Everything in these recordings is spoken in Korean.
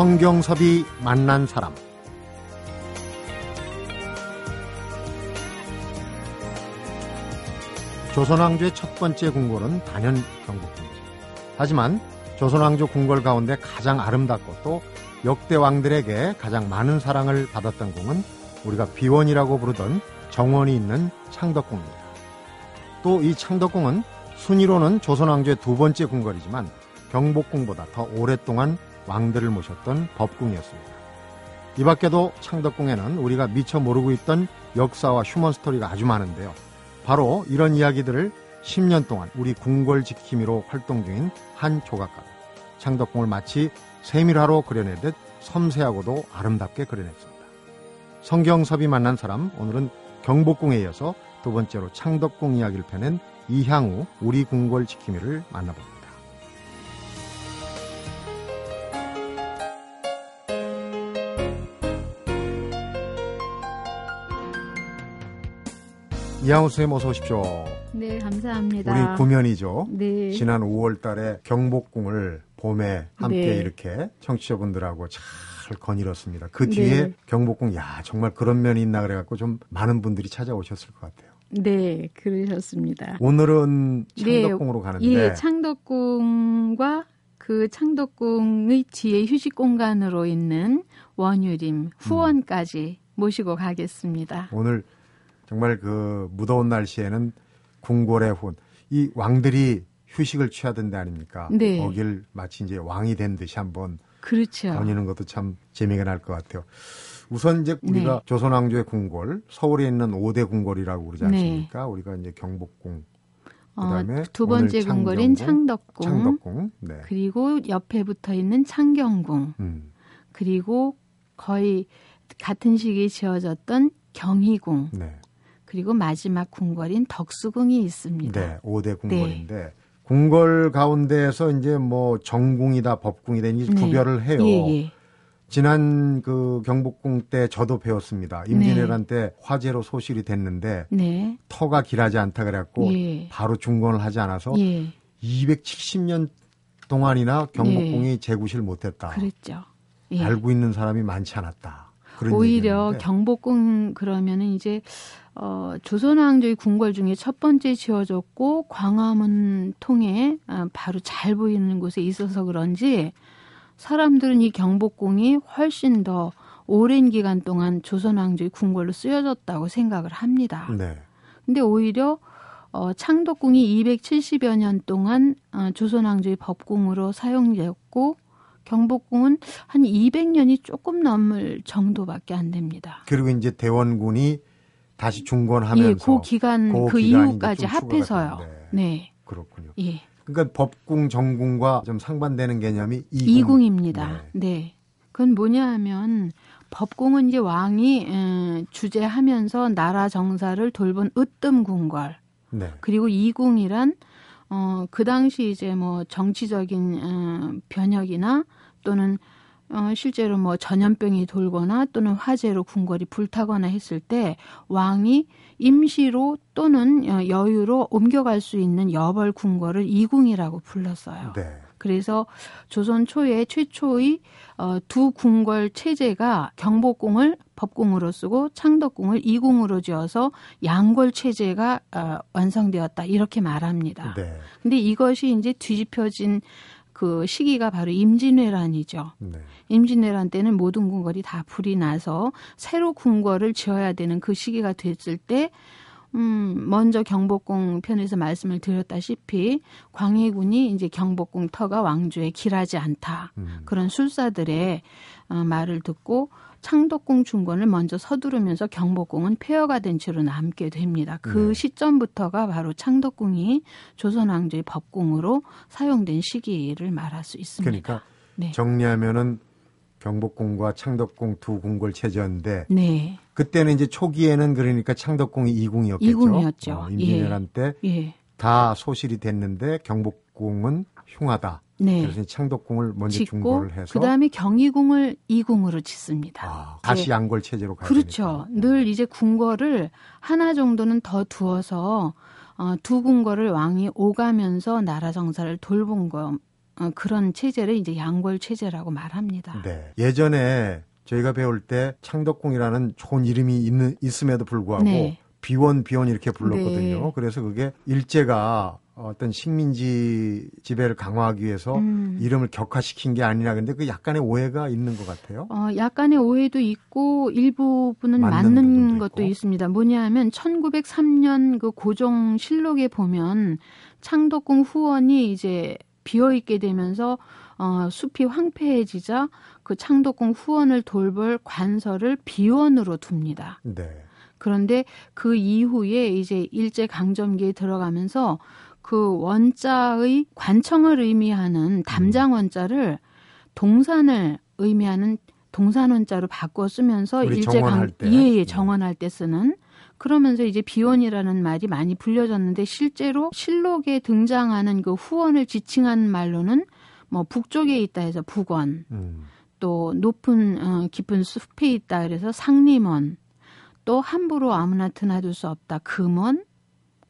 성경섭이 만난 사람 조선왕조의 첫 번째 궁궐은 단연 경복궁이죠. 하지만 조선왕조 궁궐 가운데 가장 아름답고 또 역대 왕들에게 가장 많은 사랑을 받았던 궁은 우리가 비원이라고 부르던 정원이 있는 창덕궁입니다. 또 이 창덕궁은 순위로는 조선왕조의 두 번째 궁궐이지만 경복궁보다 더 오랫동안 왕들을 모셨던 법궁이었습니다. 이 밖에도 창덕궁에는 우리가 미처 모르고 있던 역사와 휴먼 스토리가 아주 많은데요. 바로 이런 이야기들을 10년 동안 우리 궁궐 지킴이로 활동 중인 한 조각가 창덕궁을 마치 세밀화로 그려내듯 섬세하고도 아름답게 그려냈습니다. 성경섭이 만난 사람 오늘은 경복궁에 이어서 두 번째로 창덕궁 이야기를 펴낸 이향우 우리 궁궐 지킴이를 만나봅니다. 이양우 선생님 어서 오십시오. 네, 감사합니다. 우리 구면이죠. 네. 지난 5월 달에 경복궁을 봄에 함께 네. 이렇게 청취자분들하고 잘 거닐었습니다. 그 뒤에 네. 경복궁 야 정말 그런 면이 있나 그래갖고 좀 많은 분들이 찾아오셨을 것 같아요. 네, 그러셨습니다. 오늘은 네, 창덕궁으로 가는데 예, 창덕궁과 그 창덕궁의 뒤에 휴식 공간으로 있는 원유림 후원까지 모시고 가겠습니다. 오늘 정말 그 무더운 날씨에는 궁궐의 혼, 이 왕들이 휴식을 취하던 데 아닙니까? 네. 거길 마치 이제 왕이 된 듯이 한번 그렇죠. 거니는 것도 참 재미가 날 것 같아요. 우선 이제 우리가 네. 조선왕조의 궁궐, 서울에 있는 5대 궁궐이라고 그러지 네. 않습니까? 우리가 이제 경복궁, 어, 그다음에 두 번째 궁궐인 창덕궁, 창덕궁, 네. 그리고 옆에 붙어 있는 창경궁, 음, 그리고 거의 같은 시기에 지어졌던 경희궁, 네. 그리고 마지막 궁궐인 덕수궁이 있습니다. 네, 5대 궁궐인데 궁궐 가운데에서 이제 뭐 정궁이다, 법궁이다 이제 네. 구별을 해요. 예, 예. 지난 그 경복궁 때 저도 배웠습니다. 임진왜란 때 화재로 소실이 됐는데 네. 터가 길하지 않다 그래갖고 예. 바로 중건을 하지 않아서 예. 270년 동안이나 경복궁이 재구실 못했다. 그랬죠. 예. 알고 있는 사람이 많지 않았다. 오히려 얘기였는데. 경복궁 그러면은 이제 어 조선왕조의 궁궐 중에 첫 번째 지어졌고 광화문 통해 아, 바로 잘 보이는 곳에 있어서 그런지 사람들은 이 경복궁이 훨씬 더 오랜 기간 동안 조선왕조의 궁궐로 쓰여졌다고 생각을 합니다. 네. 근데 오히려 어, 창덕궁이 270여 년 동안 어, 조선왕조의 법궁으로 사용되었고 경복궁은 한 200년이 조금 넘을 정도밖에 안 됩니다. 그리고 이제 대원군이 다시 중건하면서 예, 그 기간 그 그 이후까지 합해서요. 네, 그렇군요. 예, 그러니까 법궁 정궁과 좀 상반되는 개념이 이궁. 이궁입니다. 네. 그건 뭐냐 하면 법궁은 이제 왕이 에, 주재하면서 나라 정사를 돌본 으뜸 궁궐. 네. 그리고 이궁이란 어, 그 당시 이제 뭐 정치적인 어, 변혁이나 또는 어, 실제로 뭐 전염병이 돌거나 또는 화재로 궁궐이 불타거나 했을 때 왕이 임시로 또는 어, 여유로 옮겨갈 수 있는 여벌 궁궐을 이궁이라고 불렀어요. 네. 그래서 조선 초에 최초의 어, 두 궁궐 체제가 경복궁을 법궁으로 쓰고 창덕궁을 이궁으로 지어서 양궐 체제가 어, 완성되었다 이렇게 말합니다. 네. 근데 이것이 이제 뒤집혀진 그 시기가 바로 임진왜란이죠. 네. 임진왜란 때는 모든 궁궐이 다 불이 나서 새로 궁궐을 지어야 되는 그 시기가 됐을 때 음, 먼저 경복궁 편에서 말씀을 드렸다시피 광해군이 이제 경복궁 터가 왕조에 길하지 않다. 음. 그런 술사들의 어, 말을 듣고 창덕궁 중건을 먼저 서두르면서 경복궁은 폐허가 된 채로 남게 됩니다. 그 네. 시점부터가 바로 창덕궁이 조선왕조의 법궁으로 사용된 시기를 말할 수 있습니다. 그러니까 네. 정리하면은 경복궁과 창덕궁 두 궁궐 체제였는데 네. 그때는 이제 초기에는 그러니까 창덕궁이 이궁이었겠죠. 이궁이었죠. 어, 임진왜란 때 예. 다 소실이 됐는데 경복궁은 흉하다. 네. 그래서 창덕궁을 먼저 짓고 중고를 해서 그다음에 경희궁을 이궁으로 짓습니다. 아, 다시 네. 양궐 체제로 가야 그렇죠. 되니까. 늘 이제 궁궐을 하나 정도는 더 두어서 어, 두 궁궐을 왕이 오가면서 나라 정사를 돌본 거 어, 그런 체제를 이제 양골 체제라고 말합니다. 네. 예전에 저희가 배울 때 창덕궁이라는 좋은 이름이 있는 있음에도 불구하고 네. 비원 비원 이렇게 불렀거든요. 네. 그래서 그게 일제가 어떤 식민지 지배를 강화하기 위해서 음. 이름을 격화시킨 게 아니라 근데 그 약간의 오해가 있는 것 같아요. 어, 약간의 오해도 있고 일부분은 맞는 맞는, 것도 있고. 있습니다. 뭐냐하면 1903년 그 고종 실록에 보면 창덕궁 후원이 이제 비어 있게 되면서 어, 숲이 황폐해지자 그 창덕궁 후원을 돌볼 관서를 비원으로 둡니다. 네. 그런데 그 이후에 이제 일제 강점기에 들어가면서 그 원자의 관청을 의미하는 담장 원자를 동산을 의미하는 동산 원자로 바꿔 쓰면서 일제 강 때. 예예 네. 정원할 때 쓰는 그러면서 이제 비원이라는 말이 많이 불려졌는데 실제로 실록에 등장하는 그 후원을 지칭하는 말로는 뭐 북쪽에 있다 해서 북원 음. 또 높은 어, 깊은 숲에 있다 그래서 상림원 또 함부로 아무나 드나들 수 없다 금원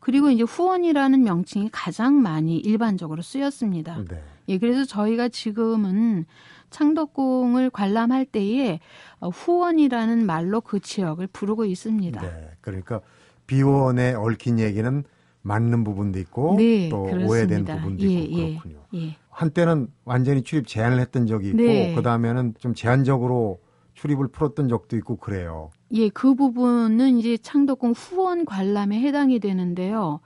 그리고 이제 후원이라는 명칭이 가장 많이 일반적으로 쓰였습니다. 네. 예, 그래서 저희가 지금은 창덕궁을 관람할 때에 어, 후원이라는 말로 그 지역을 부르고 있습니다. 네. 그러니까 비원에 얽힌 얘기는 맞는 부분도 있고 네, 또 그렇습니다. 오해된 부분도 예, 있고 예. 그렇군요. 예. 한때는 완전히 출입 제한을 했던 적이 있고 네. 그 다음에는 좀 제한적으로 출입을 풀었던 적도 있고 그래요. 예, 그 부분은 이제 창덕궁 후원 관람에 해당이 되는데요.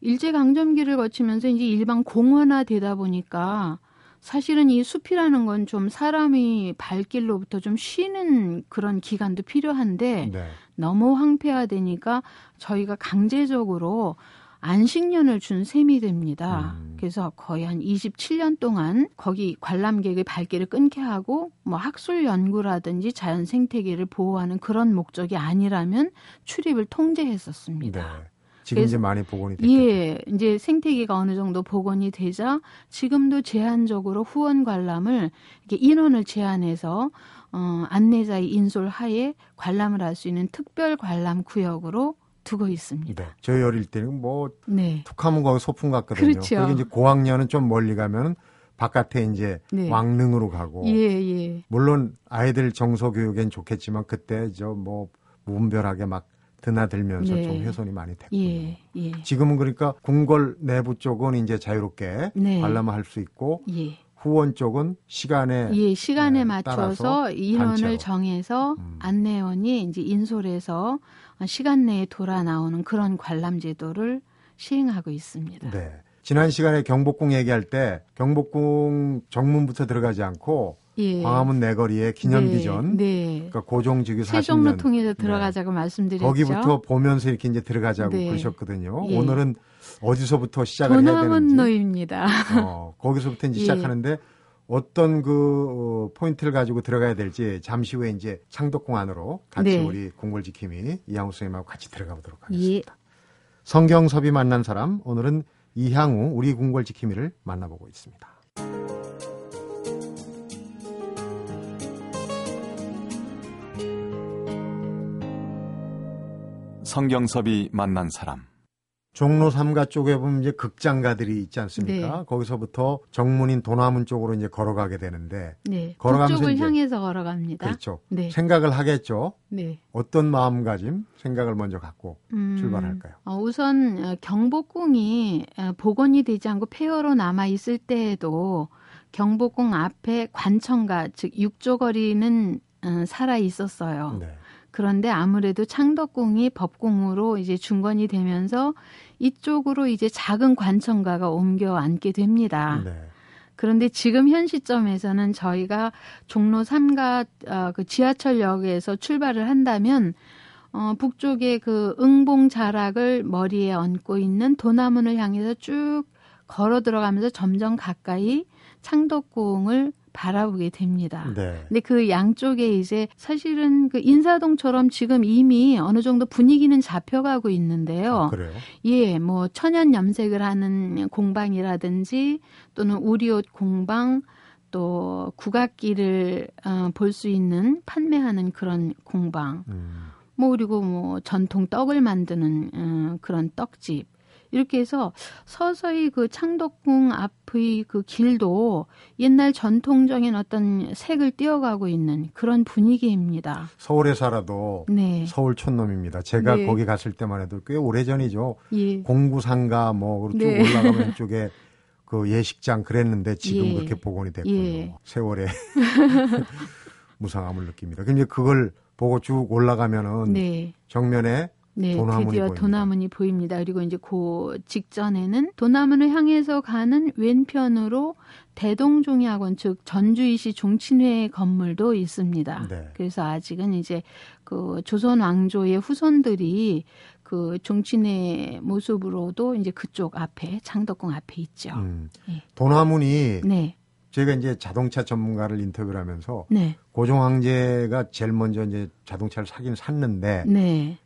일제 강점기를 거치면서 이제 일반 공원화 되다 보니까 사실은 이 숲이라는 건 좀 사람이 발길로부터 좀 쉬는 그런 기간도 필요한데 네. 너무 황폐화되니까 저희가 강제적으로 안식년을 준 셈이 됩니다. 음. 그래서 거의 한 27년 동안 거기 관람객의 발길을 끊게 하고 뭐 학술 연구라든지 자연 생태계를 보호하는 그런 목적이 아니라면 출입을 통제했었습니다. 네. 지금 이제 많이 복원이 됐죠. 예, 이제 생태계가 어느 정도 복원이 되자 지금도 제한적으로 후원 관람을 이렇게 인원을 제한해서 어, 안내자의 인솔 하에 관람을 할 수 있는 특별 관람 구역으로 두고 있습니다. 네. 저희 어릴 때는 뭐 네. 툭하면 거기 소풍 갔거든요. 그렇죠. 거기 이제 고학년은 좀 멀리 가면 바깥에 이제 네. 왕릉으로 가고 예, 예. 물론 아이들 정서 교육엔 좋겠지만 그때 저 뭐 무분별하게 막 드나들면서 네. 좀 훼손이 많이 됐군요. 예, 예. 지금은 그러니까 궁궐 내부 쪽은 이제 자유롭게 네. 관람할 수 있고 예. 후원 쪽은 시간에 예, 시간에 네, 맞춰서 인원을. 정해서 음. 안내원이 이제 인솔해서 시간 내에 돌아 나오는 그런 관람 제도를 시행하고 있습니다. 네. 지난 시간에 경복궁 얘기할 때 경복궁 정문부터 들어가지 않고 예. 광화문 내거리에 기념비전 네. 네. 그러니까 고종직위 40년 세종로 통해서 들어가자고 말씀드렸죠. 거기부터 보면서 이렇게 이제 들어가자고 네. 그러셨거든요. 예. 오늘은 어디서부터 시작을 해야 되는지 도남원로입니다. 어, 거기서부터 이제 예. 시작하는데 어떤 그 어, 포인트를 가지고 들어가야 될지 잠시 후에 이제 창덕궁 안으로 같이 네. 우리 궁궐 지킴이 이향우 선생님하고 같이 들어가 보도록 예. 하겠습니다. 성경섭이 만난 사람 오늘은 이향우 우리 궁궐 지킴이를 만나보고 있습니다. 성경섭이 만난 사람. 종로 3가 쪽에 보면 이제 극장가들이 있지 않습니까? 네. 거기서부터 정문인 도남문 쪽으로 이제 걸어가게 되는데 네. 걸어가면서 북쪽을 이제- 향해서 걸어갑니다. 그렇죠. 네. 생각을 하겠죠. 네. 어떤 마음가짐, 생각을 먼저 갖고 음, 출발할까요? 어, 우선 어, 경복궁이 어, 복원이 되지 않고 폐허로 남아 있을 때에도 경복궁 앞에 관청가 즉 육조거리는 어, 살아 있었어요. 네. 그런데 아무래도 창덕궁이 법궁으로 이제 중건이 되면서 이쪽으로 이제 작은 관청가가 옮겨 앉게 됩니다. 네. 그런데 지금 현 시점에서는 저희가 종로 3가 어, 그 지하철역에서 출발을 한다면 어, 북쪽의 그 응봉 자락을 머리에 얹고 있는 도남문을 향해서 쭉 걸어 들어가면서 점점 가까이 창덕궁을 바라보게 됩니다. 네. 근데 그 양쪽에 이제 사실은 그 인사동처럼 지금 이미 어느 정도 분위기는 잡혀가고 있는데요. 아, 그래요? 예, 뭐 천연 염색을 하는 공방이라든지 또는 우리옷 공방 또 국악기를 어, 볼 수 있는 판매하는 그런 공방 음. 뭐 그리고 뭐 전통 떡을 만드는 어, 그런 떡집 이렇게 해서 서서히 그 창덕궁 앞의 그 길도 옛날 전통적인 어떤 색을 띄어가고 있는 그런 분위기입니다. 서울에 살아도 네. 서울 촌놈입니다. 제가 네. 거기 갔을 때만 해도 꽤 오래전이죠. 예. 공구상가 뭐쭉 네. 올라가면 쪽에 그 예식장 그랬는데 지금 예. 그렇게 복원이 됐군요. 예. 세월의 무상함을 느낍니다. 근데 그걸 보고 쭉 올라가면은 네. 정면에 네, 도나문이 드디어 보입니다. 도나문이 보입니다. 그리고 이제 그 직전에는 도나문을 향해서 가는 왼편으로 대동종이학원 즉 전주이시 종친회 건물도 있습니다. 네. 그래서 아직은 이제 그 조선 왕조의 후손들이 그 종친회 모습으로도 이제 그쪽 앞에 창덕궁 앞에 있죠. 음, 예. 도나문이 네, 제가 이제 자동차 전문가를 인터뷰를 하면서 네, 고종 황제가 제일 먼저 이제 자동차를 사긴 샀는데 네.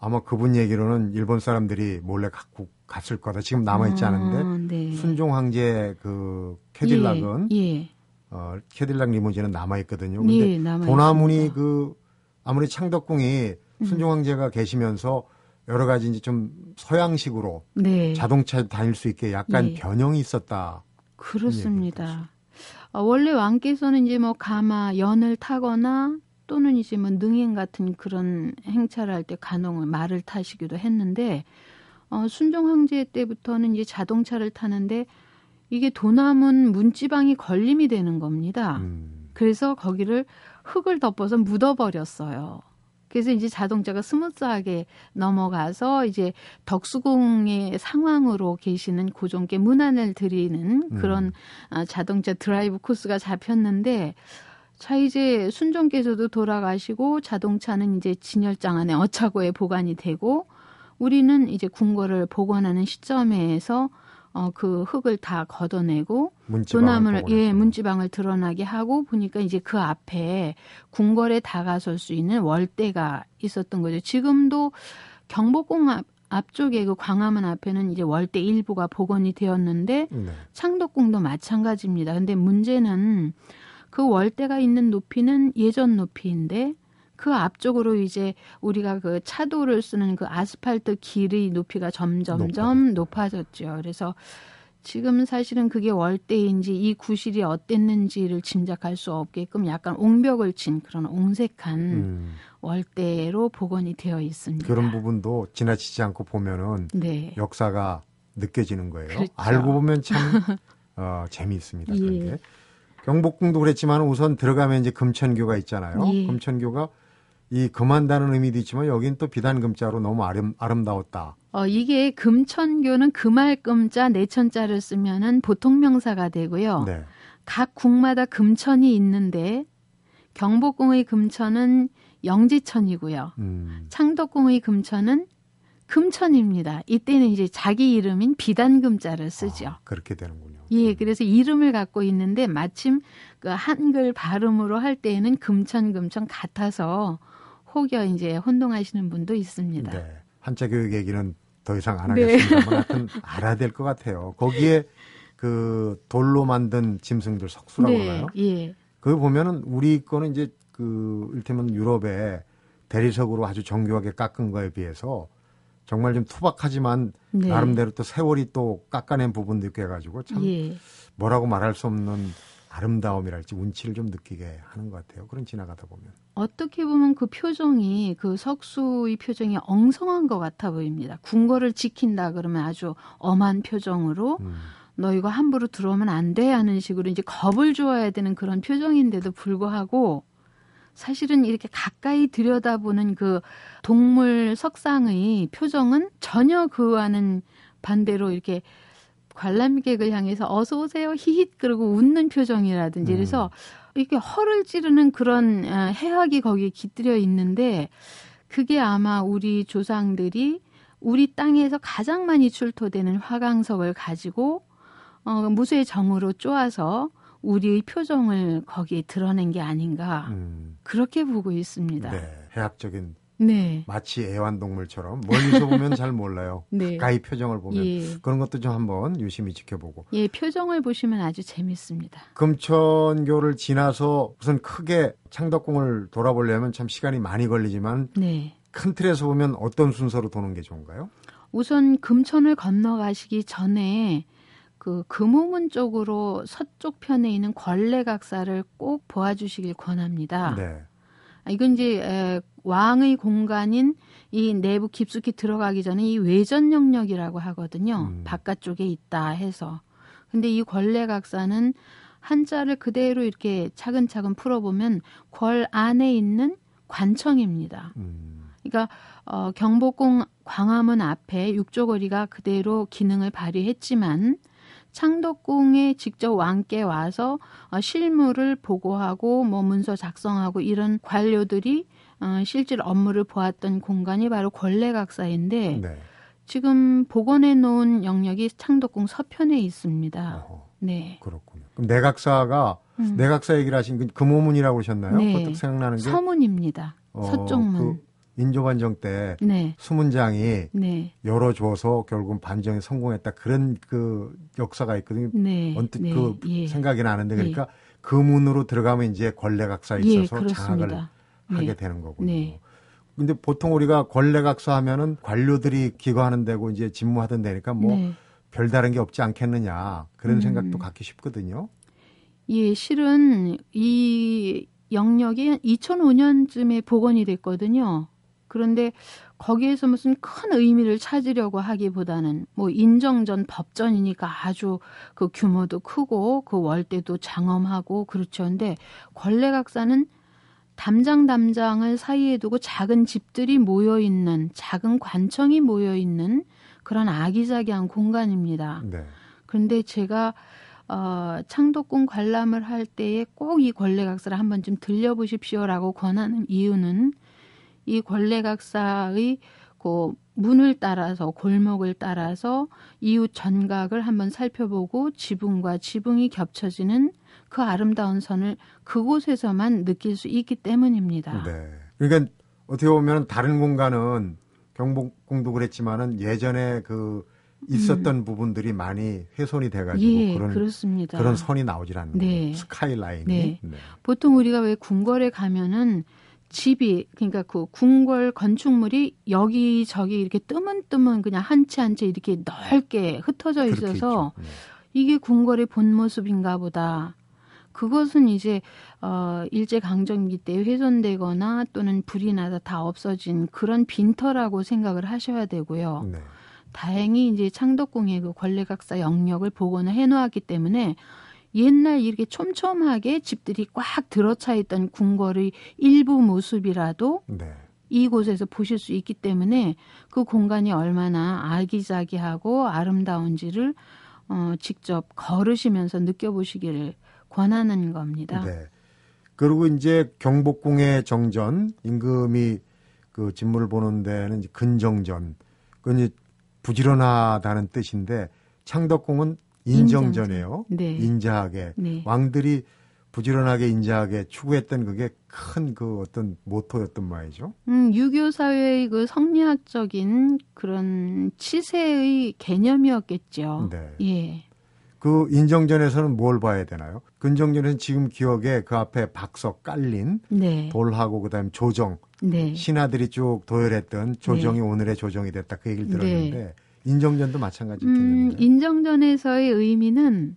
아마 그분 얘기로는 일본 사람들이 몰래 갖고 갔을 거다. 지금 남아 있지 않은데 아, 네. 순종 황제 그 캐딜락은 예, 예. 어, 캐딜락 리무진은 남아 있거든요. 근데 예, 남아 있습니다. 그 아무리 창덕궁이 음. 순종 황제가 계시면서 여러 가지 이제 좀 서양식으로 네. 자동차에 다닐 수 있게 약간 예. 변형이 있었다. 그렇습니다. 어, 원래 왕께서는 이제 뭐 가마, 연을 타거나 또는 이제 뭐 능행 같은 그런 행차를 할 때 간혹은 말을 타시기도 했는데 어, 순종 황제 때부터는 이제 자동차를 타는데 이게 드높은 문지방이 걸림이 되는 겁니다. 음, 그래서 거기를 흙을 덮어서 묻어버렸어요. 그래서 이제 자동차가 smooth하게 넘어가서 이제 덕수궁의 상황으로 계시는 고종께 문안을 드리는 그런 음. 아, 자동차 드라이브 코스가 잡혔는데 자 이제 순종께서도 돌아가시고 자동차는 이제 진열장 안에 어차고에 보관이 되고 우리는 이제 궁궐을 복원하는 시점에서 어, 그 흙을 다 걷어내고 문지방을 도나무를 예. 문지방을 드러나게 하고 보니까 이제 그 앞에 궁궐에 다가설 수 있는 월대가 있었던 거죠. 지금도 경복궁 앞, 앞쪽에 그 광화문 앞에는 이제 월대 일부가 복원이 되었는데 네. 창덕궁도 마찬가지입니다. 근데 문제는 그 월대가 있는 높이는 예전 높이인데 그 앞쪽으로 이제 우리가 그 차도를 쓰는 그 아스팔트 길의 높이가 점점점 높아졌죠. 그래서 지금 사실은 그게 월대인지 이 구실이 어땠는지를 짐작할 수 없게끔 약간 옹벽을 친 그런 옹색한 음, 월대로 복원이 되어 있습니다. 그런 부분도 지나치지 않고 보면은 네. 역사가 느껴지는 거예요. 그렇죠. 알고 보면 참 어, 재미있습니다. 그런 예. 게. 경복궁도 그랬지만 우선 들어가면 이제 금천교가 있잖아요. 예. 금천교가 이 금한다는 의미도 있지만 여긴 또 비단 금자로 너무 아름, 아름다웠다. 어, 이게 금천교는 금알금자 내천자를 쓰면은 보통 명사가 되고요. 네. 각 궁마다 금천이 있는데 경복궁의 금천은 영지천이고요. 음, 창덕궁의 금천은 금천입니다. 이때는 이제 자기 이름인 비단금자를 쓰죠. 아, 그렇게 되는군요. 예, 그래서 이름을 갖고 있는데 마침 그 한글 발음으로 할 때에는 금천 금천 같아서 혹여 이제 혼동하시는 분도 있습니다. 네. 한자 교육 얘기는 더 이상 안 네. 하겠습니다만 하여튼 알아야 될 것 같아요. 거기에 그 돌로 만든 짐승들 석수라고 하나요? 예. 그거 보면은 우리 거는 이제 그 일테면 유럽의 대리석으로 아주 정교하게 깎은 거에 비해서 정말 좀 투박하지만 네. 나름대로 또 세월이 또 깎아낸 부분도 있고 해가지고 참 예. 뭐라고 말할 수 없는 아름다움이랄지 운치를 좀 느끼게 하는 것 같아요. 그런 지나가다 보면. 어떻게 보면 그 표정이 그 석수의 표정이 엉성한 것 같아 보입니다. 궁궐을 지킨다 그러면 아주 엄한 표정으로 음, 너 이거 함부로 들어오면 안 돼 하는 식으로 이제 겁을 주어야 되는 그런 표정인데도 불구하고 사실은 이렇게 가까이 들여다보는 그 동물 석상의 표정은 전혀 그와는 반대로 이렇게 관람객을 향해서 어서 오세요 히힛 그러고 웃는 표정이라든지 음. 그래서 이렇게 허를 찌르는 그런 어, 해악이 거기에 깃들여 있는데 그게 아마 우리 조상들이 우리 땅에서 가장 많이 출토되는 화강석을 가지고 어, 무쇠 정으로 쪼아서 우리의 표정을 거기에 드러낸 게 아닌가 음, 그렇게 보고 있습니다. 네. 해학적인 네. 마치 애완동물처럼 멀리서 보면 잘 몰라요. 네. 가까이 표정을 보면 예. 그런 것도 좀 한번 유심히 지켜보고 예, 표정을 보시면 아주 재밌습니다. 금천교를 지나서 우선 크게 창덕궁을 돌아보려면 참 시간이 많이 걸리지만 네. 큰 틀에서 보면 어떤 순서로 도는 게 좋은가요? 우선 금천을 건너가시기 전에 그 금호문 쪽으로 서쪽 편에 있는 걸레각사를 꼭 보아주시길 권합니다. 네. 아, 이건 이제 에, 왕의 공간인 이 내부 깊숙이 들어가기 전에 이 외전 영역이라고 하거든요. 음. 바깥쪽에 있다 해서. 근데 이 걸레각사는 한자를 그대로 이렇게 차근차근 풀어보면 궐 안에 있는 관청입니다. 음. 그러니까 어, 경복궁 광화문 앞에 육조거리가 그대로 기능을 발휘했지만 창덕궁에 직접 왕께 와서 어, 실무를 보고하고 뭐 문서 작성하고 이런 관료들이 어, 실질 업무를 보았던 공간이 바로 권례각사인데 네. 지금 복원해 놓은 영역이 창덕궁 서편에 있습니다. 어허, 네. 그렇군요. 그럼 내각사가 음. 내각사 얘기를 하신 그 금호문이라고 그러셨나요? 네. 생각나는 게 서문입니다. 어, 서쪽문. 그 인조반정 때 네. 수문장이 네. 열어줘서 결국은 반정에 성공했다 그런 그 역사가 있거든요. 네. 언뜻 네. 그 예. 생각이 나는데 그러니까 그 문으로 들어가면 이제 권례각사에 예, 있어서 장악을 그렇습니다. 하게 네. 되는 거군요. 네. 근데 보통 우리가 권례각사 하면은 관료들이 기거하는 데고 이제 집무하던 데니까 뭐 네. 별다른 게 없지 않겠느냐 그런 음. 생각도 갖기 쉽거든요. 예, 실은 이 영역이 2005년쯤에 복원이 됐거든요. 그런데 거기에서 무슨 큰 의미를 찾으려고 하기보다는 뭐 인정전 법전이니까 아주 그 규모도 크고 그 월대도 장엄하고 그렇죠. 근데 권례각사는 담장 담장을 사이에 두고 작은 집들이 모여 있는 작은 관청이 모여 있는 그런 아기자기한 공간입니다. 네. 그런데 제가 어, 창덕궁 관람을 할 때에 꼭 이 권례각사를 한번 좀 들려보십시오라고 권하는 이유는 이 권례각사의 그 문을 따라서 골목을 따라서 이웃 전각을 한번 살펴보고 지붕과 지붕이 겹쳐지는 그 아름다운 선을 그곳에서만 느낄 수 있기 때문입니다. 네. 그러니까 어떻게 보면 다른 공간은 경복궁도 그랬지만은 예전에 그 있었던 부분들이 많이 훼손이 돼가지고 음. 예, 그런 그렇습니다. 그런 선이 나오질 않는 네. 스카이라인이. 네. 네. 보통 우리가 왜 궁궐에 가면은 집이 그러니까 그 궁궐 건축물이 여기저기 이렇게 뜨문뜨문 그냥 한 채 한 채 이렇게 넓게 흩어져 있어서. 네. 이게 궁궐의 본 모습인가 보다. 그것은 이제 어 일제 강점기 때 훼손되거나 또는 불이 나서 다 없어진 그런 빈터라고 생각을 하셔야 되고요. 네. 다행히 이제 창덕궁의 그 권례각사 영역을 복원을 해 놓았기 때문에 옛날 이렇게 촘촘하게 집들이 꽉 들어차 있던 궁궐의 일부 모습이라도 네. 이곳에서 보실 수 있기 때문에 그 공간이 얼마나 아기자기하고 아름다운지를 어, 직접 걸으시면서 느껴보시기를 권하는 겁니다. 네. 그리고 이제 경복궁의 정전 임금이 그 진물을 보는 데는 근정전. 그건 이제 부지런하다는 뜻인데 창덕궁은 인정전이에요. 네. 인자하게 네. 왕들이 부지런하게 인자하게 추구했던 그게 큰 그 어떤 모토였던 말이죠. 음, 유교 사회의 그 성리학적인 그런 치세의 개념이었겠죠. 네. 예. 그 인정전에서는 뭘 봐야 되나요? 근정전에서는 지금 기억에 그 앞에 박석 깔린 네. 돌하고 그다음에 조정 네. 신하들이 쭉 도열했던 조정이 오늘의 조정이 됐다 그 얘기를 들었는데 인정전도 음, 마찬가지겠네요. 인정전에서의 의미는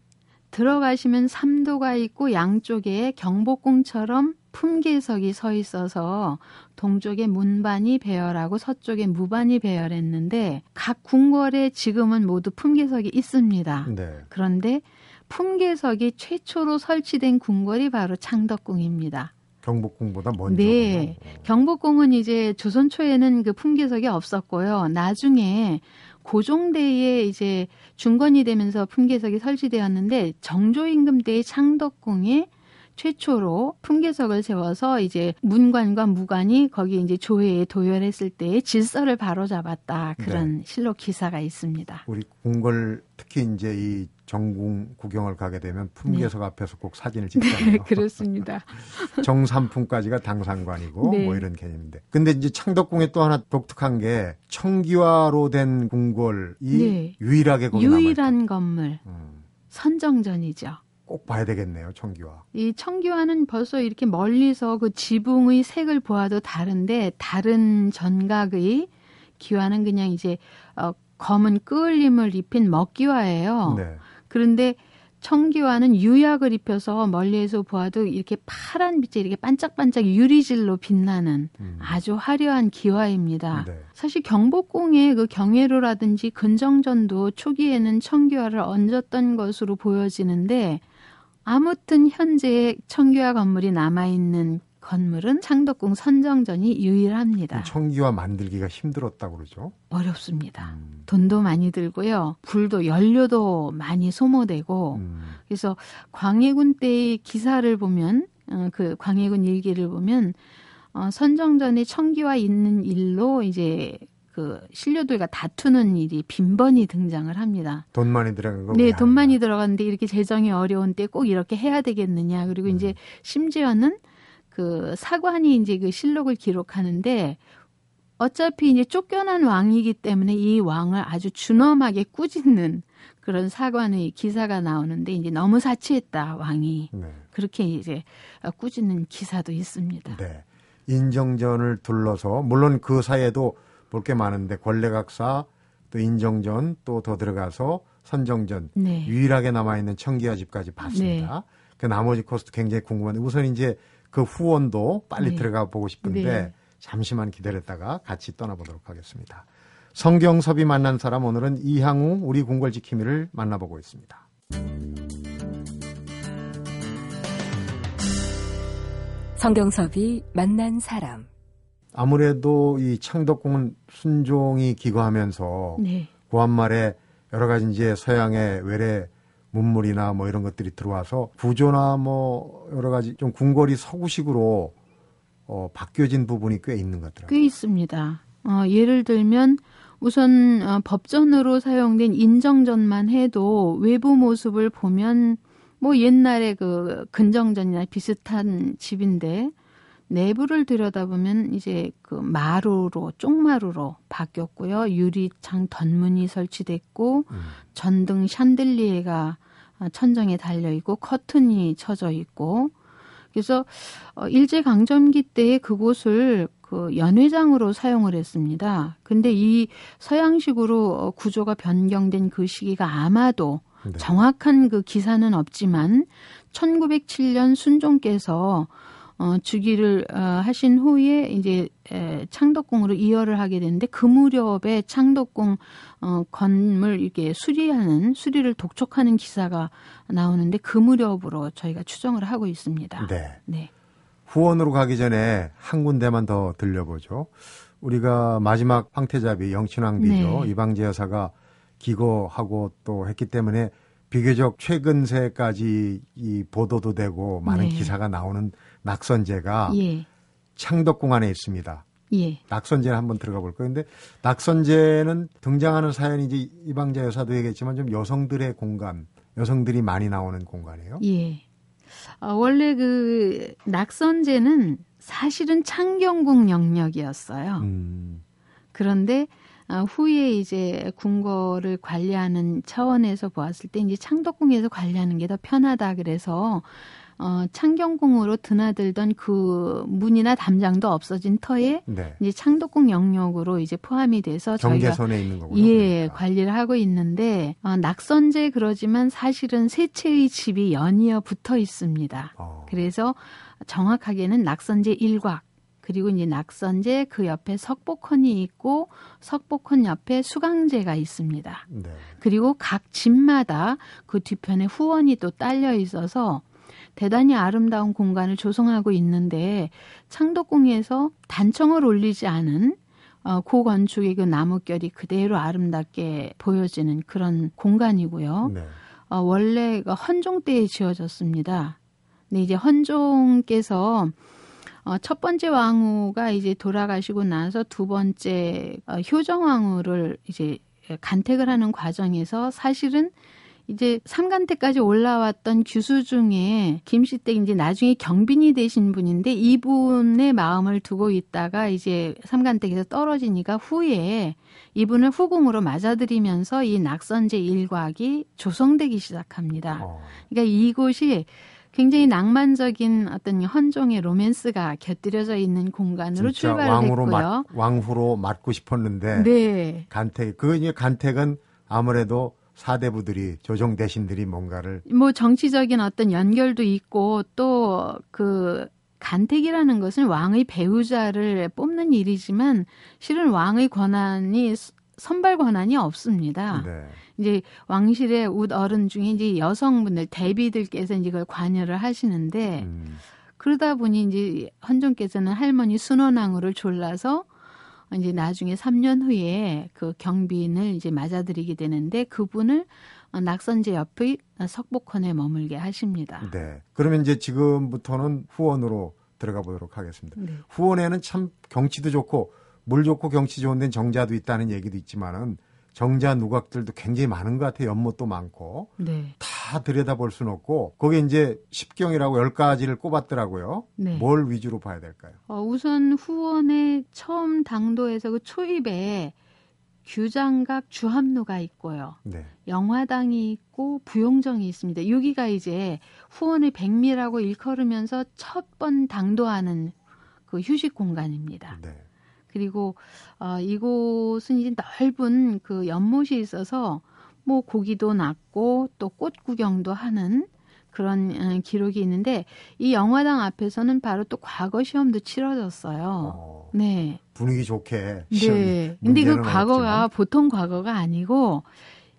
들어가시면 삼도가 있고 양쪽에 경복궁처럼 품계석이 서 있어서 동쪽에 문반이 배열하고 서쪽에 무반이 배열했는데 각 궁궐에 지금은 모두 품계석이 있습니다. 네. 그런데 품계석이 최초로 설치된 궁궐이 바로 창덕궁입니다. 경복궁보다 먼저. 네. 경복궁은 이제 조선 초에는 그 품계석이 없었고요. 나중에 고종대에 이제 중건이 되면서 품계석이 설치되었는데 정조 임금 때의 창덕궁에 최초로 품계석을 세워서 이제 문관과 무관이 거기 이제 조회에 도열했을 때 질서를 바로잡았다 그런 실록 기사가 있습니다. 우리 궁궐 특히 이제 이 정궁 구경을 가게 되면 품계석 앞에서 꼭 사진을 찍잖아요. 네, 그렇습니다. 정삼품까지가 당상관이고 네. 뭐 이런 개념인데. 근데 이제 창덕궁에 또 하나 독특한 게 청기화로 된 궁궐이 네. 유일하게 거기 남아 있다. 유일한 건물 음, 선정전이죠. 꼭 봐야 되겠네요, 청기화. 이 청기화는 벌써 이렇게 멀리서 그 지붕의 색을 보아도 다른데 다른 전각의 기와는 그냥 이제 어, 검은 끄을림을 입힌 먹기와예요. 네. 그런데 청기와는 유약을 입혀서 멀리에서 보아도 이렇게 파란 빛에 이렇게 반짝반짝 유리질로 빛나는 음. 아주 화려한 기와입니다. 네. 사실 경복궁의 그 경회로라든지 근정전도 초기에는 청기와를 얹었던 것으로 보여지는데 아무튼 현재 청기와 건물이 남아있는 건물은 창덕궁 선정전이 유일합니다. 청기와 만들기가 힘들었다고 그러죠. 어렵습니다. 음. 돈도 많이 들고요. 불도 연료도 많이 소모되고 음. 그래서 광해군 때의 기사를 보면 어, 그 광해군 일기를 보면 어, 선정전에 청기와 있는 일로 이제 그 신료들과 다투는 일이 빈번히 등장을 합니다. 돈 많이 들어간 거. 네, 왜돈안 많이? 들어갔는데 이렇게 재정이 어려운 때 꼭 이렇게 해야 되겠느냐. 그리고 음. 이제 심지어는 그 사관이 이제 그 실록을 기록하는데 어차피 이제 쫓겨난 왕이기 때문에 이 왕을 아주 준엄하게 꾸짖는 그런 사관의 기사가 나오는데 이제 너무 사치했다 왕이 네. 그렇게 이제 꾸짖는 기사도 있습니다. 네. 인정전을 둘러서 물론 그 사이에도 볼 게 많은데 권례각사 또 인정전 또 더 들어가서 선정전 네. 유일하게 남아 있는 청기와 집까지 봤습니다. 그 나머지 코스도 굉장히 궁금한데 우선 이제 그 후원도 빨리 네. 들어가 보고 싶은데 네. 잠시만 기다렸다가 같이 떠나보도록 하겠습니다. 성경섭이 만난 사람 오늘은 이항우 우리 궁궐 지킴이를 만나보고 있습니다. 성경섭이 만난 사람. 아무래도 이 창덕궁은 순종이 기거하면서 네. 고한말에 여러 가지 이제 서양의 외래 문물이나 뭐 이런 것들이 들어와서 구조나 뭐 여러 가지 좀 궁궐이 서구식으로 어, 바뀌어진 부분이 꽤 있는 것 같더라고요. 꽤 있습니다. 어, 예를 들면 우선 어, 법전으로 사용된 인정전만 해도 외부 모습을 보면 뭐 옛날에 그 근정전이나 비슷한 집인데 내부를 들여다보면 이제 그 마루로 쪽마루로 바뀌었고요. 유리창 덧문이 설치됐고 음. 전등 샹들리에가 어, 천정에 달려 있고 커튼이 쳐져 있고 그래서 어, 일제 강점기 때에 그곳을 그 연회장으로 사용을 했습니다. 근데 이 서양식으로 어, 구조가 변경된 그 시기가 아마도 네. 정확한 그 기사는 없지만 1907년 순종께서 어, 주기를 어, 하신 후에 이제 에, 창덕궁으로 이어를 하게 되는데 그 무렵에 창덕궁 어, 건물 이렇게 수리하는 수리를 독촉하는 기사가 나오는데 그 무렵으로 저희가 추정을 하고 있습니다. 네. 네. 후원으로 가기 전에 한 군데만 더 들려보죠. 우리가 마지막 황태자비 영친왕비죠. 네. 이방제 여사가 기거하고 또 했기 때문에 비교적 최근세까지 이 보도도 되고 많은 네. 기사가 나오는 낙선제가 예. 창덕궁 안에 있습니다. 예. 낙선제를 한번 들어가 볼 거예요. 근데 낙선제는 등장하는 사연이 이제 이방자 여사도 얘기했지만 좀 여성들의 공간, 여성들이 많이 나오는 공간이에요. 예. 어, 원래 그 낙선제는 사실은 창경궁 영역이었어요. 음, 그런데 어, 후에 이제 궁궐을 관리하는 차원에서 보았을 때 이제 창덕궁에서 관리하는 게 더 편하다 그래서 어, 창경궁으로 드나들던 그 문이나 담장도 없어진 터에 네. 이제 창덕궁 영역으로 이제 포함이 돼서 저희가 경계선에 있는 거군요. 예, 그러니까. 관리를 하고 있는데 어, 낙선제 그러지만 사실은 세 채의 집이 연이어 붙어 있습니다. 어, 그래서 정확하게는 낙선제 일곽 그리고 이제 낙선제 그 옆에 석복헌이 있고 석복헌 옆에 수강제가 있습니다. 네. 그리고 각 집마다 그 뒤편에 후원이 또 딸려 있어서 대단히 아름다운 공간을 조성하고 있는데 창덕궁에서 단청을 올리지 않은 어, 고건축의 그 나무결이 그대로 아름답게 보여지는 그런 공간이고요. 네. 어, 원래 그 헌종 때에 지어졌습니다. 근데 이제 헌종께서 어, 첫 번째 왕후가 이제 돌아가시고 나서 두 번째 어, 효정 왕후를 이제 간택을 하는 과정에서 사실은 이제 삼간택까지 올라왔던 규수 중에 김씨 댁 이제 나중에 경빈이 되신 분인데 이분의 마음을 두고 있다가 이제 삼간택에서 떨어지니까 후에 이분을 후궁으로 맞아들이면서 이 낙선제 일곽이 조성되기 시작합니다. 어, 그러니까 이곳이 굉장히 낭만적인 어떤 헌종의 로맨스가 곁들여져 있는 공간으로 진짜 출발을 왕으로 했고요. 맞, 왕후로 맞고 싶었는데 네. 간택 그 이제 간택은 아무래도 사대부들이 조정 대신들이 뭔가를 뭐 정치적인 어떤 연결도 있고 또그 간택이라는 것은 왕의 배우자를 뽑는 일이지만 실은 왕의 권한이 선발 권한이 없습니다. 네. 이제 왕실의 웃 어른 중에 이제 여성분들 대비들께서 이제 이걸 관여를 하시는데 음, 그러다 보니 이제 헌종께서는 할머니 순원왕후를 졸라서 이제 나중에 3년 후에 그 경비인을 이제 맞아들이게 되는데 그분을 어, 낙선제 옆의 석복헌에 머물게 하십니다. 네. 그러면 이제 지금부터는 후원으로 들어가 보도록 하겠습니다. 네. 후원에는 참 경치도 좋고 물 좋고 경치 좋은 데는 정자도 있다는 얘기도 있지만은 정자 누각들도 굉장히 많은 것 같아요. 연못도 많고 네. 다 들여다볼 수는 없고 거기에 이제 십경이라고 열 가지를 꼽았더라고요. 네. 뭘 위주로 봐야 될까요? 어, 우선 후원의 처음 당도에서 그 초입에 규장각 주합로가 있고요. 네. 영화당이 있고 부용정이 있습니다. 여기가 이제 후원의 백미라고 일컬으면서 첫 번 당도하는 그 휴식 공간입니다. 네. 그리고 어, 이곳은 이제 넓은 그 연못이 있어서 뭐 고기도 낳고 또 꽃 구경도 하는 그런 어, 기록이 있는데 이 영화당 앞에서는 바로 또 과거 시험도 치러졌어요. 어, 네. 분위기 좋게 시험이 네. 근데 그 과거가 어렵지만. 보통 과거가 아니고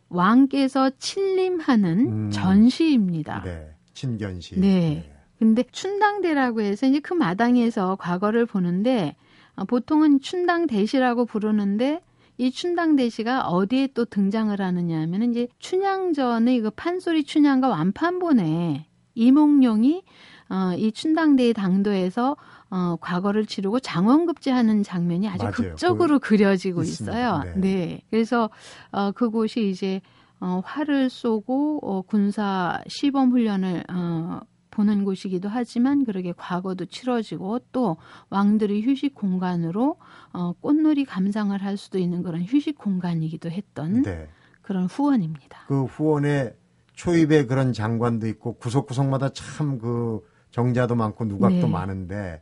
왕께서 친림하는 음. 전시입니다. 네. 친견시. 네. 근데 춘당대라고 해서 이제 그 마당에서 과거를 보는데 어, 보통은 춘당 대시라고 부르는데 이 춘당 대시가 어디에 또 등장을 하느냐 하면은 이제 춘향전의 그 판소리 춘향과 완판본에 이몽룡이 어, 이 춘당대의 당도에서 어, 과거를 치르고 장원급제하는 장면이 아주 맞아요. 극적으로 그 려지고 있습니다. 있어요. 네. 네. 그래서 어, 그곳이 이제 어, 활을 쏘고 어, 군사 시범 훈련을 어, 보는 곳이기도 하지만 그러게 과거도 치러지고 또 왕들의 휴식 공간으로 어, 꽃놀이 감상을 할 수도 있는 그런 휴식 공간이기도 했던 네. 그런 후원입니다. 그 후원에 초입에 그런 장관도 있고 구석구석마다 참 그 정자도 많고 누각도 네. 많은데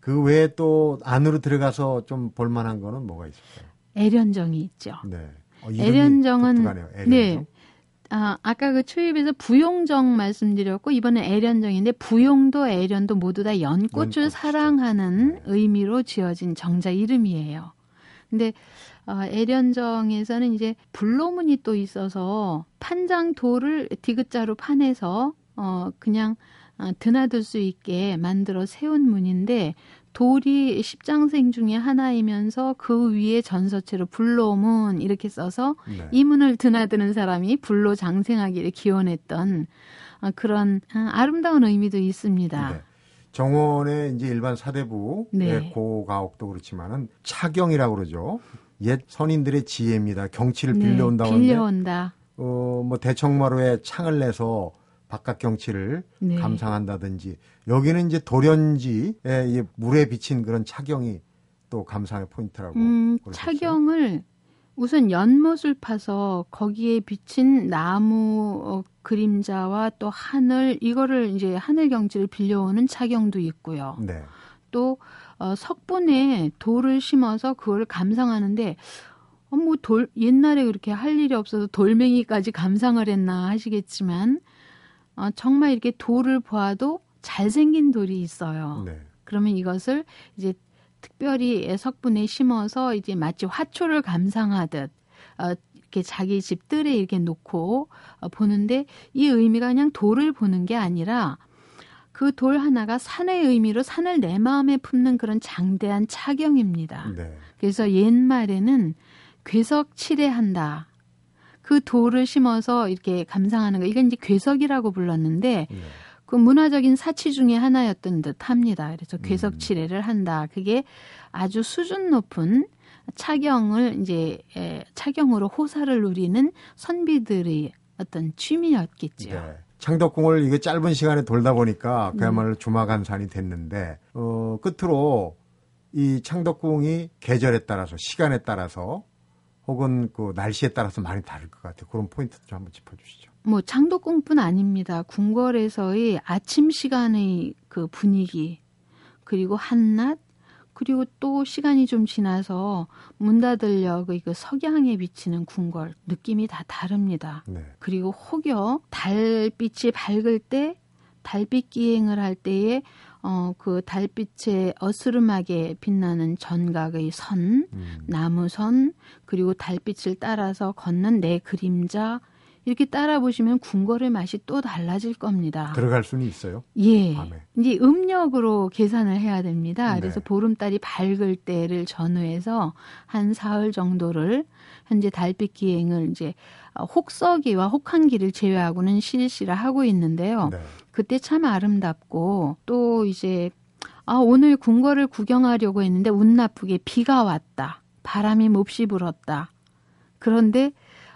그 외에 또 안으로 들어가서 좀 볼만한 거는 뭐가 있을까요? 애련정이 있죠. 네. 어, 애련정은 독특하네요. 애련정. 네. 아, 아까 그 초입에서 부용정 말씀드렸고 이번엔 애련정인데 부용도 애련도 모두 다 연꽃을 연꽃이죠. 사랑하는 네. 의미로 지어진 정자 이름이에요. 근데 어, 애련정에서는 이제 불로문이 또 있어서 판장 돌을 디귿자로 파내서 어 그냥 어, 드나들 수 있게 만들어 세운 문인데 돌이 십장생 중에 하나이면서 그 위에 전서체로 불로문 이렇게 써서 네. 이 문을 드나드는 사람이 불로 장생하기를 기원했던 어, 그런 어, 아름다운 의미도 있습니다. 네. 정원의 이제 일반 사대부의 네. 고가옥도 그렇지만은 차경이라고 그러죠. 옛 선인들의 지혜입니다. 경치를 네, 빌려온다고 빌려온다. 어, 뭐 대청마루에 창을 내서 바깥 경치를 네. 감상한다든지 여기는 이제 돌연지에 이 물에 비친 그런 차경이 또 감상의 포인트라고 음. 차경을 우선 연못을 파서 거기에 비친 나무 어, 그림자와 또 하늘 이거를 이제 하늘 경치를 빌려오는 차경도 있고요. 네. 또 어, 석분에 돌을 심어서 그걸 감상하는데 어, 뭐 돌 옛날에 그렇게 할 일이 없어서 돌멩이까지 감상을 했나 하시겠지만 어, 정말 이렇게 돌을 보아도 잘생긴 돌이 있어요. 네. 그러면 이것을 이제 특별히 석분에 심어서 이제 마치 화초를 감상하듯 어, 이렇게 자기 집들에 이렇게 놓고 어, 보는데 이 의미가 그냥 돌을 보는 게 아니라 그 돌 하나가 산의 의미로 산을 내 마음에 품는 그런 장대한 차경입니다. 네. 그래서 옛말에는 괴석 칠해한다. 그 돌을 심어서 이렇게 감상하는 거. 이건 이제 괴석이라고 불렀는데 네. 그 문화적인 사치 중에 하나였던 듯 합니다. 그래서 음. 괴석 칠해를 한다. 그게 아주 수준 높은 차경을 이제 에, 차경으로 호사를 누리는 선비들의 어떤 취미였겠죠. 네. 창덕궁을 이게 짧은 시간에 돌다 보니까 음. 그야말로 주마간산이 됐는데 어 끝으로 이 창덕궁이 계절에 따라서 시간에 따라서 혹은 그 날씨에 따라서 많이 다를 것 같아요. 그런 포인트도 좀 한번 짚어주시죠. 뭐 창덕궁뿐 아닙니다. 궁궐에서의 아침 시간의 그 분위기 그리고 한낮 그리고 또 시간이 좀 지나서 문 닫으려고 그 석양에 비치는 궁궐 느낌이 다 다릅니다. 네. 그리고 혹여 달빛이 밝을 때 달빛 기행을 할 때에 어 그 달빛에 어스름하게 빛나는 전각의 선, 음. 나무선 그리고 달빛을 따라서 걷는 내 그림자 이렇게 따라 보시면 궁궐의 맛이 또 달라질 겁니다. 들어갈 수는 있어요. 예. 밤에. 이제 음력으로 계산을 해야 됩니다. 네. 그래서 보름달이 밝을 때를 전후해서 한 사흘 정도를 현재 달빛 기행을 이제 어, 혹서기와 혹한기를 제외하고는 실시를 하고 있는데요. 네. 그때 참 아름답고 또 이제 아 오늘 궁궐을 구경하려고 했는데 운 나쁘게 비가 왔다. 바람이 몹시 불었다. 그런데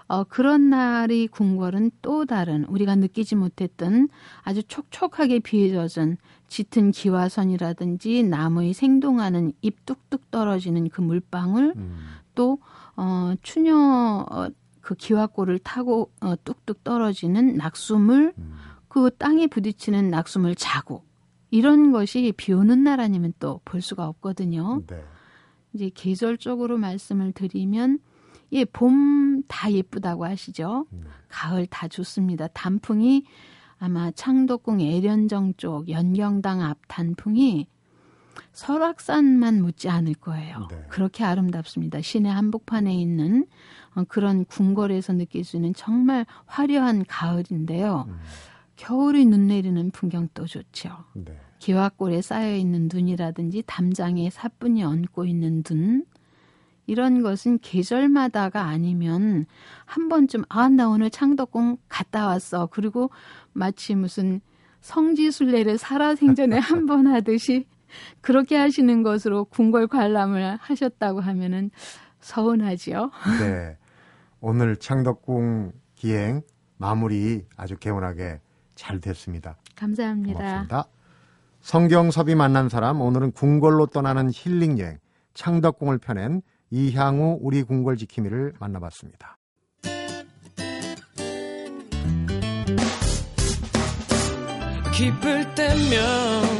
어, 그런 날이 궁궐은 또 다른 우리가 느끼지 못했던 아주 촉촉하게 비에 젖은 짙은 기와선이라든지 나무의 생동하는 잎 뚝뚝 떨어지는 그 물방울 음. 또 어, 추녀 어, 그 기와골을 타고 어, 뚝뚝 떨어지는 낙수물 음. 그 땅에 부딪히는 낙수물 자국 이런 것이 비 오는 날 아니면 또 볼 수가 없거든요. 네. 이제 계절적으로 말씀을 드리면 예, 봄 다 예쁘다고 하시죠. 음. 가을 다 좋습니다. 단풍이 아마 창덕궁 애련정 쪽 연경당 앞 단풍이 설악산만 묻지 않을 거예요. 네. 그렇게 아름답습니다. 시내 한복판에 있는 어, 그런 궁궐에서 느낄 수 있는 정말 화려한 가을인데요. 음. 겨울에 눈 내리는 풍경도 좋죠. 네. 기와골에 쌓여 있는 눈이라든지 담장에 사뿐히 얹고 있는 눈 이런 것은 계절마다가 아니면 한 번쯤 아 나 오늘 창덕궁 갔다 왔어 그리고 마치 무슨 성지순례를 살아생전에 한 번 하듯이 그렇게 하시는 것으로 궁궐 관람을 하셨다고 하면은 서운하지요. 네. 오늘 창덕궁 기행 마무리 아주 개운하게 잘 됐습니다. 감사합니다. 고맙습니다. 성경섭이 만난 사람 오늘은 궁궐로 떠나는 힐링 여행 창덕궁을 펴낸 이향우 우리 궁궐 지킴이를 만나봤습니다. 기쁠 때면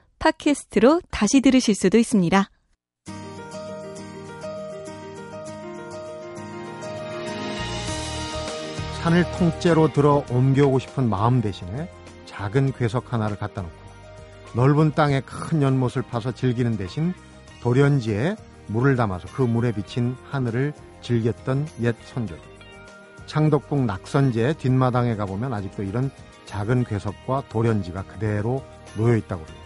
팟캐스트로 다시 들으실 수도 있습니다. 산을 통째로 들어 옮겨오고 싶은 마음 대신에 작은 괴석 하나를 갖다 놓고 넓은 땅에 큰 연못을 파서 즐기는 대신 돌연지에 물을 담아서 그 물에 비친 하늘을 즐겼던 옛 선조들. 창덕궁 낙선제 뒷마당에 가보면 아직도 이런 작은 괴석과 돌연지가 그대로 놓여 있다고 합니다.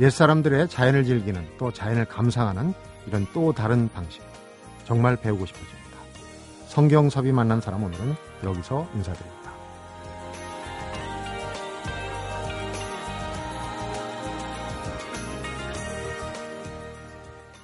옛 사람들의 자연을 즐기는 또 자연을 감상하는 이런 또 다른 방식. 정말 배우고 싶어집니다. 성경섭이 만난 사람 오늘은 여기서 인사드립니다.